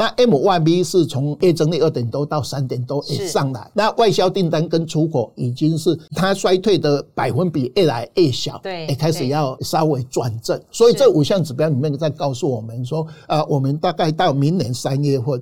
那 MYB 是从月增率二点多到三点多也上来，那外销订单跟出口已经是它衰退的百分比越来越小，对，也开始要稍微转正。所以这五项指标里面在告诉我们说，啊，我们大概到明年三月份。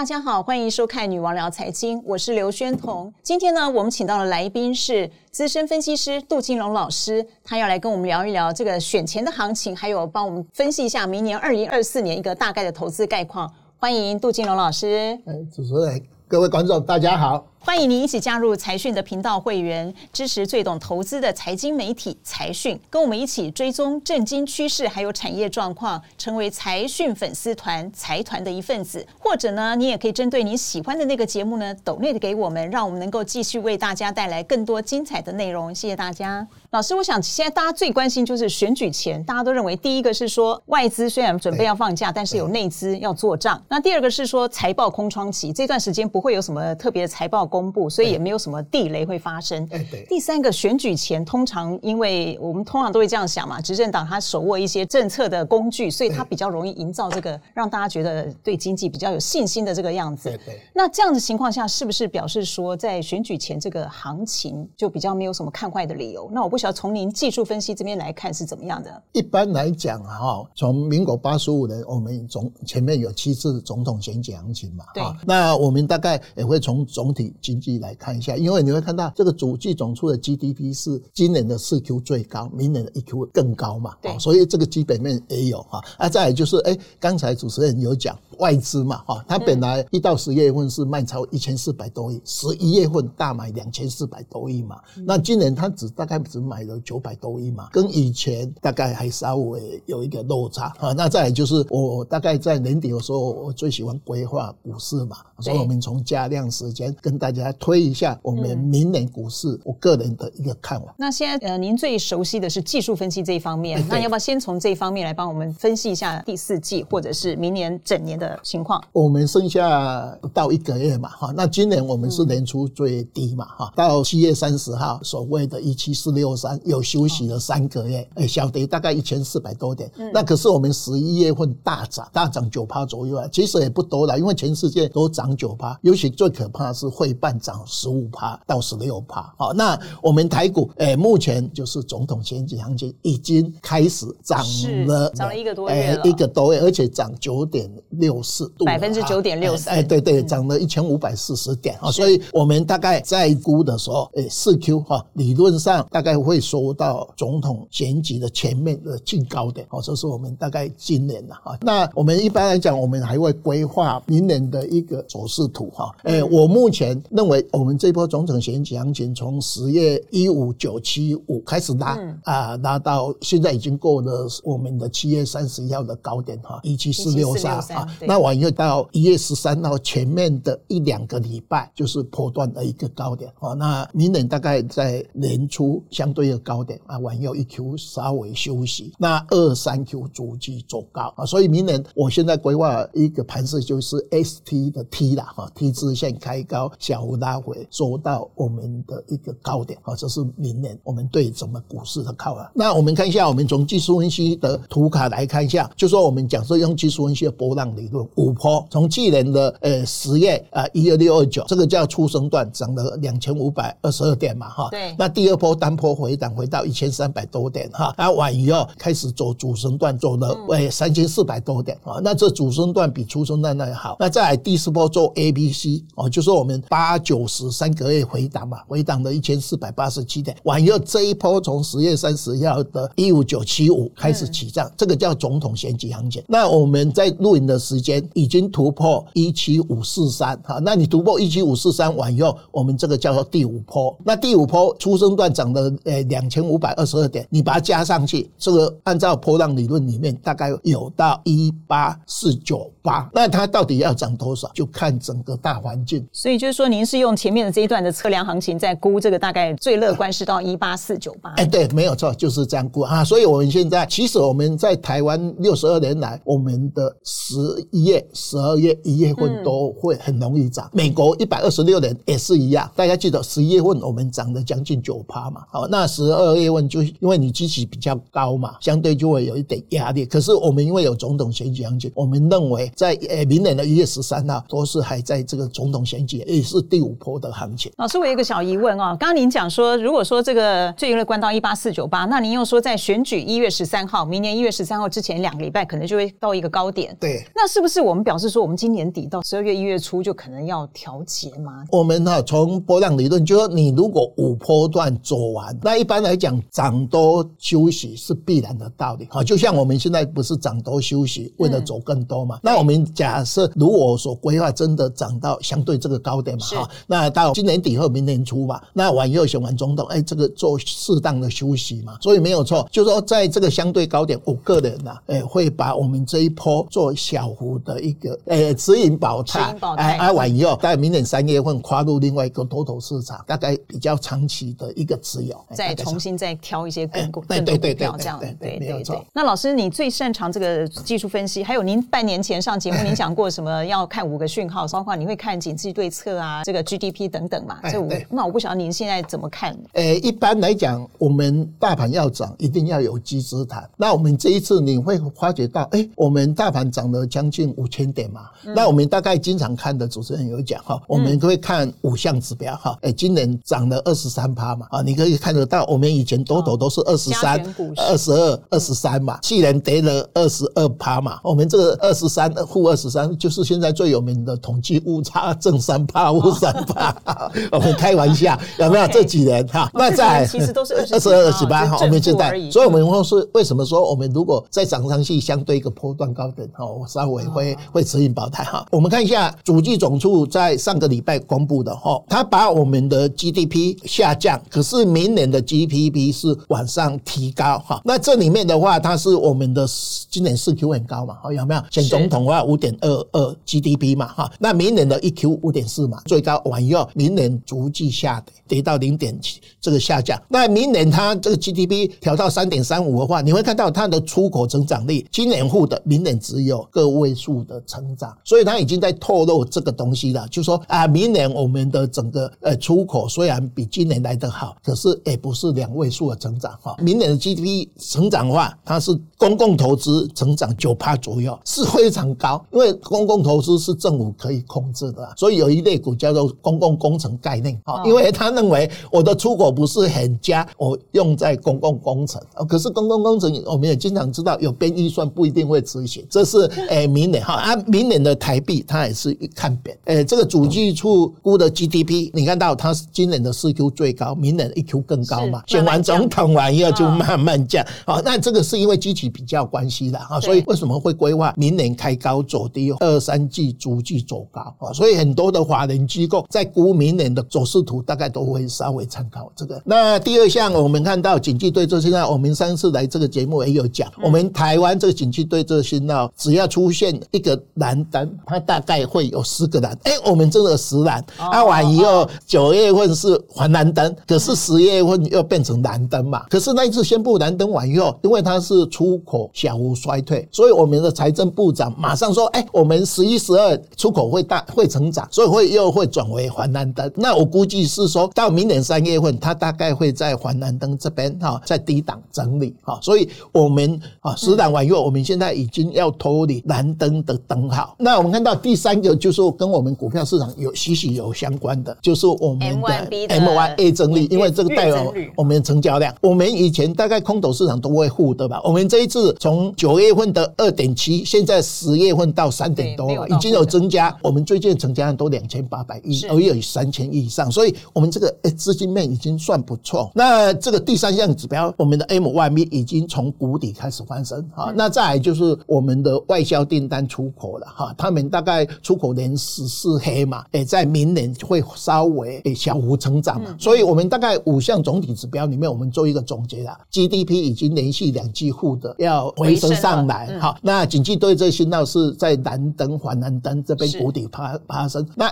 大家好，欢迎收看《女王聊财经》，我是刘宣彤。今天呢，我们请到的来宾是资深分析师杜金龙老师，他要来跟我们聊一聊这个选前的行情，还有帮我们分析一下明年二零二四年一个大概的投资概况。欢迎杜金龙老师。哎，主持人，各位观众，大家好。欢迎您一起加入财讯的频道会员，支持最懂投资的财经媒体财讯，跟我们一起追踪政经趋势还有产业状况，成为财讯粉丝团财团的一份子。或者呢，你也可以针对你喜欢的那个节目呢，抖内的给我们，让我们能够继续为大家带来更多精彩的内容。谢谢大家。老师，我想现在大家最关心就是选举前，大家都认为第一个是说外资虽然准备要放假，但是有内资要做账。那第二个是说财报空窗期，这段时间不会有什么特别的财报。公布，所以也没有什么地雷会发生。第三个选举前，通常因为我们通常都会这样想嘛，执政党他手握一些政策的工具，所以他比较容易营造这个让大家觉得对经济比较有信心的这个样子。对对。那这样的情况下，是不是表示说在选举前这个行情就比较没有什么看坏的理由？那我不晓得从您技术分析这边来看是怎么样的？一般来讲哈，从民国八十五年，我们总前面有七次总统选举行情嘛，对。那我们大概也会从总体。经济来看一下，因为你会看到这个主计总处的 GDP 是今年的四 Q 最高，明年的一 Q 更高嘛，对，所以这个基本面也有哈。啊，再来就是，哎，刚才主持人有讲外资嘛，哈，它本来一到十月份是卖超一千四百多亿，十一月份大买两千四百多亿嘛，那今年它只大概只买了九百多亿嘛，跟以前大概还稍微有一个落差啊。那再来就是，我大概在年底的时候，我最喜欢规划股市嘛，所以我们从加量时间跟大家推一下我们明年股市，我个人的一个看法。那现在呃，您最熟悉的是技术分析这一方面，那要不要先从这一方面来帮我们分析一下第四季或者是明年整年的情况？我们剩下不到一个月嘛，哈，那今年我们是年初最低嘛，哈，到七月三十号所谓的一七四六三有休息了三个月，哎，小跌大概一千四百多点。那可是我们十一月份大涨，大涨九趴左右啊，其实也不多了，因为全世界都涨九趴，尤其最可怕的是会办。涨十五趴到十六趴，好，那我们台股，诶，目前就是总统选举行情已经开始涨了，涨了一个多月了，一个多月，而且涨九点六四度，百分之九点六四，哎，对对，涨了一千五百四十点。啊，所以我们大概在估的时候，诶，四 Q 哈，理论上大概会收到总统选举的前面的最高点，哦，这是我们大概今年的哈，那我们一般来讲，我们还会规划明年的一个走势图哈，诶，我目前认为。我们这波总统选举行情从十月一五九七五开始拉啊，拉到现在已经过了我们的七月三十一号的高点哈，一七四六三啊。那往又到一月十三号前面的一两个礼拜就是破断的一个高点啊。那明年大概在年初相对的高点啊，往后一 Q 稍微休息，那二三 Q 逐季走高啊。所以明年我现在规划一个盘势就是 ST 的 T 啦哈，T 字线开高小幅。拉回走到我们的一个高点啊，这是明年我们对整个股市的看法。那我们看一下，我们从技术分析的图卡来看一下，就说我们讲说用技术分析的波浪理论，五波从去年的呃十月啊一二六二九，这个叫初生段涨了两千五百二十二点嘛哈。对。那第二波单波回档回到一千三百多点哈，然后完以后开始走主升段，走了为三千四百多点啊。那这主升段比初升段那要好。那再来第四波做 A B C 哦，就说我们八九十三个月回档嘛，回档的一千四百八十七点，完以后这一波从十月三十号的一五九七五开始起涨，这个叫总统选举行情。那我们在录影的时间已经突破一七五四三，哈，那你突破一七五四三完以后，我们这个叫做第五波。那第五波出生段涨了呃两千五百二十二点，你把它加上去，这个按照波浪理论里面大概有到一八四九八，那它到底要涨多少？就看整个大环境。所以就是说。您是用前面的这一段的测量行情在估这个大概最乐观是到一八四九八。哎，对，没有错，就是这样估啊。所以我们现在其实我们在台湾六十二年来，我们的十一月、十二月一月份都会很容易涨。美国一百二十六年也是一样，大家记得十一月份我们涨了将近九趴嘛。好，那十二月份就因为你基期比较高嘛，相对就会有一点压力。可是我们因为有总统选举行情，我们认为在呃明年的一月十三号都是还在这个总统选举，也是第五波的行情。老师，我有一个小疑问啊，刚刚您讲说，如果说这个最乐观到一八四九八，那您又说在选举一月十三号，明年一月十三号之前两个礼拜可能就会到一个高点。对，那是不是我们表示说，我们今年底到十二月一月初就可能要调节吗？我们哈从波浪理论，就说你如果五波段走完，那一般来讲涨多休息是必然的道理。好，就像我们现在不是涨多休息，为了走更多嘛。嗯、那我们假设如果说规划真的涨到相对这个高点嘛，哈，那到今年底后明年初吧，那完又选完总统，哎，这个做适当的休息嘛，所以没有错。就说在这个相对高点，我个人呐，哎，会把我们这一波做小幅的一个，哎，指引保泰，哎，挨完以后，在明年三月份跨入另外一个多头市场，大概比较长期的一个持有，再重新再挑一些更股，对对对对，这样对对对对。那老师，你最擅长这个技术分析，还有您半年前上节目，您讲过什么要看五个讯号，包括你会看景气对策啊，这个 GDP 等等嘛，这五个。那我不晓得您现在怎么看？呃，一般来讲，我们大盘要涨，一定要有基资弹。那我们这一次你会发觉到，哎，我们大盘涨了将近五千点嘛。那我们大概经常看的主持人有讲哈，我们会看五项指标哈。哎，今年涨了二十三趴嘛，啊，你可以看得到，我们以前多头都是二十三、二十二、二十三嘛，去年跌了二十二趴嘛。我们这个二十三负二十三，就是现在最有名的统计误差正三趴、负三趴。我们开玩笑，有没有这几年哈？那在其实都是二十二、二十八哈，我们现在，所以我们说是为什么说我们如果在涨上去，相对一个波段高点哈，我稍微会会指引保泰哈。我们看一下主计总处在上个礼拜公布的哈，他把我们的 GDP 下降，可是明年的 GDP 是往上提高哈。那这里面的话，它是我们的今年四 Q 很高嘛？有没有？选总统的话五点二二 GDP 嘛哈。那明年的一 Q 五点四嘛，最到完以后，明年逐季下跌，跌到零点七，这个下降。那明年它这个 GDP 调到三点三五的话，你会看到它的出口增长率，今年负的，明年只有个位数的成长，所以它已经在透露这个东西了，就说啊，明年我们的整个呃出口虽然比今年来得好，可是也不是两位数的成长哈。明年的 GDP 成长的话，它是公共投资成长九趴左右，是非常高，因为公共投资是政府可以控制的，所以有一类股叫做公共工程概念啊，因为他认为我的出口不是很佳，我用在公共工程，可是公共工程我们也经常知道有编预算不一定会执行，这是 诶明年哈啊，明年的台币它也是看贬，诶这个主计处估的 GDP，你看到它是今年的四 Q 最高，明年的一 Q 更高嘛，选完总统完以后就慢慢降，好，那这个是因为机器比较关系的啊，所以为什么会规划明年开高走低，二三季逐季走高啊，所以很多的华人机构在估明年的走势图，大概都会稍微参考这个。那第二项，我们看到景气对策信号，我们上次来这个节目也有讲，我们台湾这个景气对策信号，只要出现一个蓝灯，它大概会有十个蓝。哎，我们真的十蓝，按完以后九月份是黄蓝灯，可是十月份又变成蓝灯嘛。可是那一次宣布蓝灯完以后，因为它是出口小幅衰退，所以我们的财政部长马上说，哎，我们十一、十二出口会大会成长，所以会又会转为环南灯。那我估计是说到明年三月份，它大概会在环南灯这边哈，在低档整理哈。所以我们啊，十档完以后，我们现在已经要脱离蓝灯的灯号。那我们看到第三个就是跟我们股票市场有息息有相关的，就是我们的 MYA 整理，因为这个代表我们成交量。我们以前大概空头市场都会负的吧？我们这一次从九月份的二点七，现在十月份到三点多了，已经有增加。我们最近成交量都两千八百亿，而有三千亿以上，所以我们这个诶资金面已经算不错。那这个第三项指标，我们的 MYB 已经从谷底开始翻身哈。那再来就是我们的外销订单出口了哈，他们大概出口连十四黑嘛，诶，在明年会稍微诶小幅成长嘛。所以我们大概五项总体指标里面，我们做一个总结啦。GDP 已经连续两季负的要回升上来哈。那经济对这信号是在蓝灯、黄蓝灯这边谷底爬爬升。那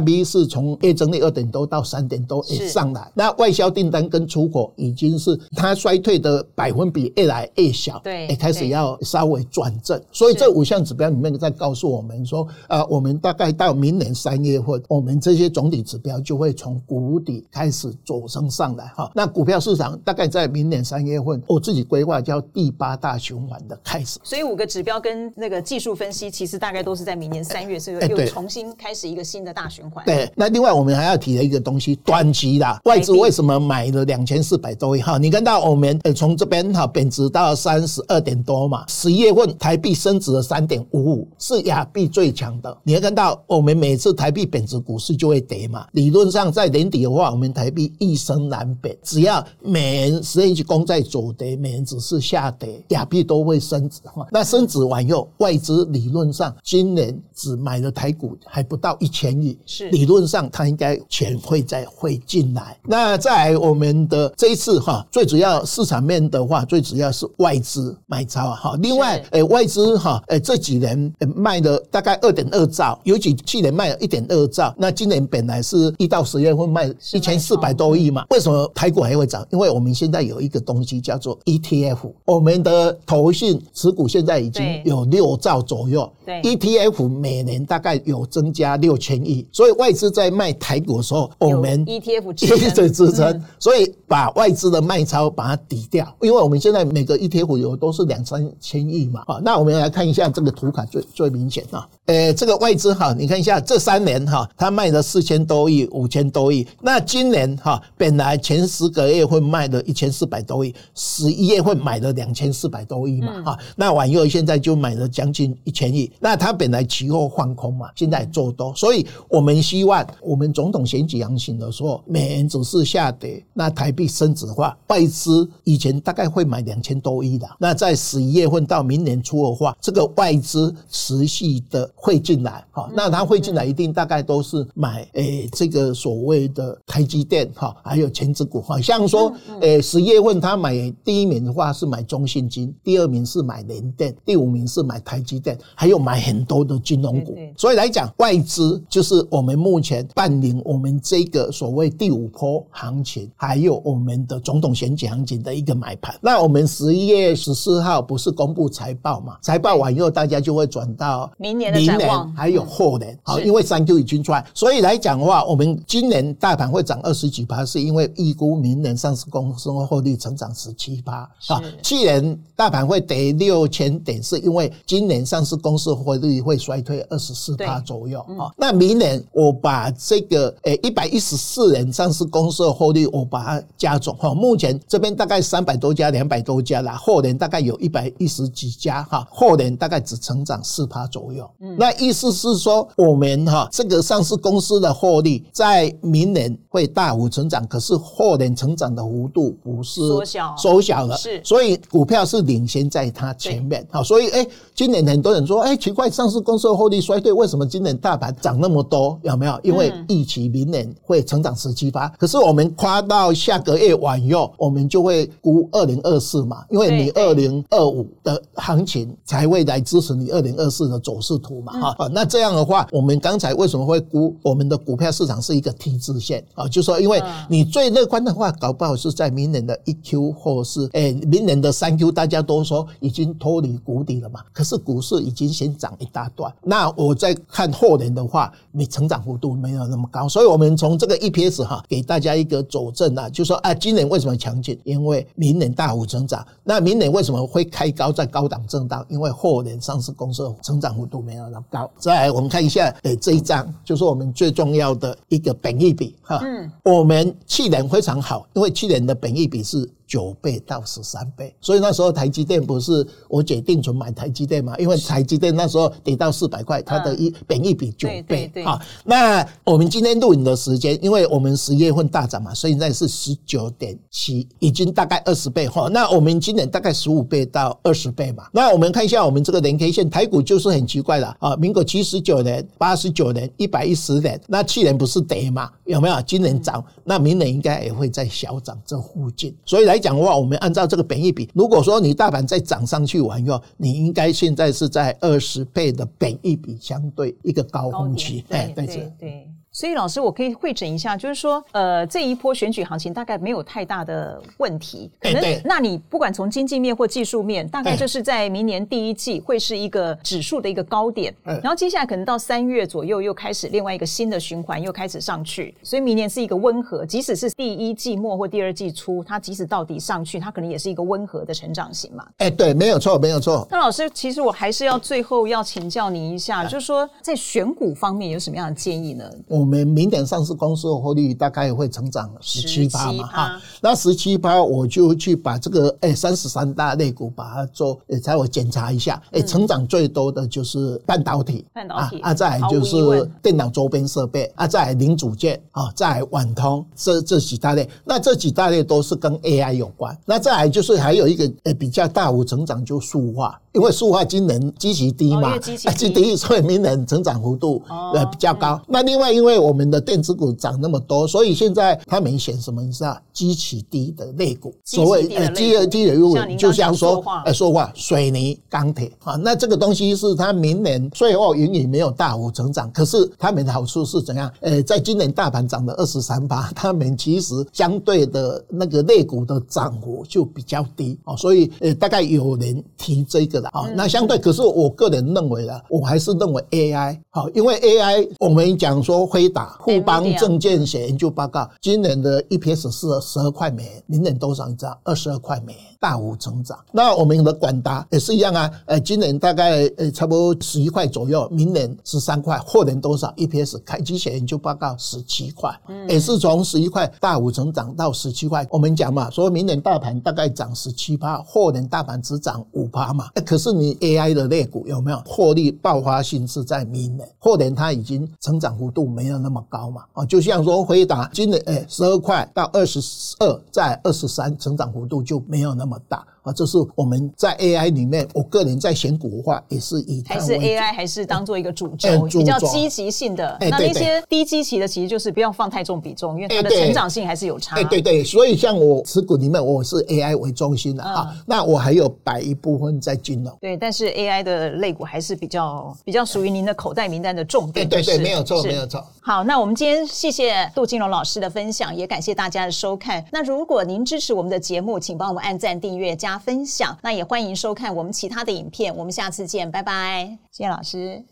M1 V 是从月增率二点多到三点多也上来，那外销订单跟出口已经是它衰退的百分比越来越小，对，也开始要稍微转正，所以这五项指标里面在告诉我们说，呃，我们大概到明年三月份，我们这些总体指标就会从谷底开始走升上来哈。那股票市场大概在明年三月份，我自己规划叫第八大循环的开始。所以五个指标跟那个技术分析，其实大概都是在明年三月，所以又重新开始一个新的大循环。对，那另外我们还要提的一个东西，短期的外资为什么买了两千四百多亿哈？你看到我们呃从这边哈贬值到三十二点多嘛，十一月份台币升值了三点五五，是亚币最强的。你会看到我们每次台币贬值，股市就会跌嘛。理论上在年底的话，我们台币一升难贬，只要美元十年期公债走跌，美元指数下跌，亚币都会升值哈。那升值完以后，外资理论上今年只买了台股还不到一千亿，是理论上它应该钱会再汇进来。那在我们的这一次哈，最主要市场面的话，最主要是外资买超啊哈。另外，诶外资哈，诶这几年卖了大概二点二兆，尤其去年卖了一点二兆。那今年本来是一到十月份卖一千四百多亿嘛，为什么台股还会涨？因为我们现在有一个东西叫做 ETF，我们的投信持股现在已经有六兆左右。对，ETF 每年大概有增加六千亿，所以外资在卖台股的时候，我们 ETF 支撑。支撑，所以把外资的卖超把它抵掉。因为我们现在每个 ETF 有都是两三千亿嘛，啊，那我们来看一下这个图卡最最明显啊，诶，这个外资哈，你看一下这三年哈，它卖了四千多亿、五千多亿，那今年哈，本来前十个月会卖了一千四百多亿，十一月份买了两千四百多亿嘛，哈，那往后现在就买了将近一千亿，那它本来期货放空嘛，现在做多，所以我们希望我们总统选举行情的时候，美元指数下跌，那台币升值的话，外资以前大概会买两千多亿的，那在十一月份到明年初的话，这个外资持续的汇进来，哈，那它汇进来一定大概都是买诶这个所谓的台积电哈，还有权值股，好像说诶十一月份他买第一名的话是买中信金，第二名是买联电，第五名是买台积电，还有买很多的金融股，所以来讲外资就是我们目前伴领我们这个所谓第五波行情，还有我们的总统选举行情的一个买盘。那我们十一月十四号不是公布财报嘛？财报完以后，大家就会转到明年的展望，还有后年。好，因为三 Q 已经出来，所以来讲的话，我们今年大盘会涨二十几趴，是因为预估明年上市公司获利成长十七趴啊。去年大盘会跌六千点，是因为今年上市公司获利会衰退二十四趴左右啊。那明年我把这个诶一百一十四人上市公司的获利，我把它加总哈。目前这边大概三百多家，两百多家啦，后年大概有一百一十几家哈，后年大概只成长四趴左右。那意思是说，我们哈这个上市公司的获利在明年会大幅成长，可是后年成长的幅度不是缩小缩小了，是，所以股票是领先在它前面。哈，所以诶，今年很多人说，诶，奇怪，上市公司的获利衰退，为什么今年大盘涨那么多？有没有？因为预期明年会成长十七趴，可是我们夸到下个月完以后，我们就会估二零二四嘛，因为你二零二五的行情才会来支持你二零二四的走势图嘛，哈，那这样的话，我们刚才为什么会估我们的股票市场是一个 T 字线啊？就说因为你最乐观的话，搞不好是在明年的一 Q 或是诶明年的三 Q，大家都说已经脱离谷底了嘛，可是股市已经先涨一大段，那我再看后年的话，你成长幅度没有那么高，所以我们从这个 EPS 哈给大家一个佐证啊，就说啊，今年为什么强劲？因为明年大幅成长。那明年为什么会开高在高档震荡？因为后年上市公司的成长幅度没有那么高。再来，我们看一下诶这一张，就是我们最重要的一个本益比哈。嗯，我们去年非常好，因为去年的本益比是。九倍到十三倍，所以那时候台积电不是我姐定存买台积电嘛？因为台积电那时候跌到四百块，它的一本一比九倍啊。那我们今天录影的时间，因为我们十月份大涨嘛，所以现在是十九点七，已经大概二十倍哈。那我们今年大概十五倍到二十倍嘛。那我们看一下我们这个连 K 线，台股就是很奇怪了啊。民国七十九年、八十九年、一百一十年，那去年不是跌嘛？有没有？今年涨，那明年应该也会在小涨这附近，所以来。讲的话，我们按照这个本益比，如果说你大盘再涨上去完以后，你应该现在是在二十倍的本益比相对一个高峰期。哎，对对对。所以老师，我可以会诊一下，就是说，呃，这一波选举行情大概没有太大的问题。可能，那你不管从经济面或技术面，大概就是在明年第一季会是一个指数的一个高点，然后接下来可能到三月左右又开始另外一个新的循环又开始上去，所以明年是一个温和，即使是第一季末或第二季初，它即使到底上去，它可能也是一个温和的成长型嘛。哎，对，没有错，没有错。那老师，其实我还是要最后要请教您一下，就是说在选股方面有什么样的建议呢？我们明年上市公司的获利大概会成长十七趴嘛，哈，那十七趴我就去把这个诶三十三大类股把它做诶，才我检查一下，诶，成长最多的就是半导体，半导体。啊，再来就是电脑周边设备。啊，再来零组件。啊，再来网通。这这几大类，那这几大类都是跟 AI 有关，那再来就是还有一个诶比较大幅成长就塑化。因为塑化今年基期低嘛，基期低，所以明年成长幅度呃比较高。那另外，因为我们的电子股涨那么多，所以现在他们选什么你知道？基期低的类股，所谓呃基呃基的类股，就像说呃说化、水泥、钢铁啊。那这个东西是它明年最后盈余没有大幅成长，可是他们的好处是怎样？呃，在今年大盘涨了二十三八，他们其实相对的那个类股的涨幅就比较低哦，所以呃大概有人提这个。好，那相对，可是我个人认为啊，我还是认为 AI 好，因为 AI 我们讲说辉达富邦证券写研究报告，今年的 EPS 是十二块美元，明年多少？你知道？二十二块美元，大幅成长。那我们的管达也是一样啊，呃，今年大概呃差不多十一块左右，明年十三块，后年多少？EPS 开机前研究报告十七块，也是从十一块大幅成长到十七块。我们讲嘛，说明年大盘大概涨十七趴，后年大盘只涨五趴嘛，可是你 AI 的类股有没有获利爆发性是在明年，后年它已经成长幅度没有那么高嘛？啊，就像说回答今年诶十二块到二十二，在二十三，成长幅度就没有那么大。啊，这是我们在 AI 里面，我个人在选股的话，也是以还是 AI 还是当做一个主轴，比较积极性的。那那些低基期的，其实就是不要放太重比重，因为它的成长性还是有差。哎，对对，所以像我持股里面，我是 AI 为中心的啊。那我还有摆一部分在金融。对，但是 AI 的类股还是比较比较属于您的口袋名单的重点。对对对，没有错，没有错。好，那我们今天谢谢杜金龙老师的分享，也感谢大家的收看。那如果您支持我们的节目，请帮我们按赞、订阅、加分享。那也欢迎收看我们其他的影片，我们下次见，拜拜，谢谢老师。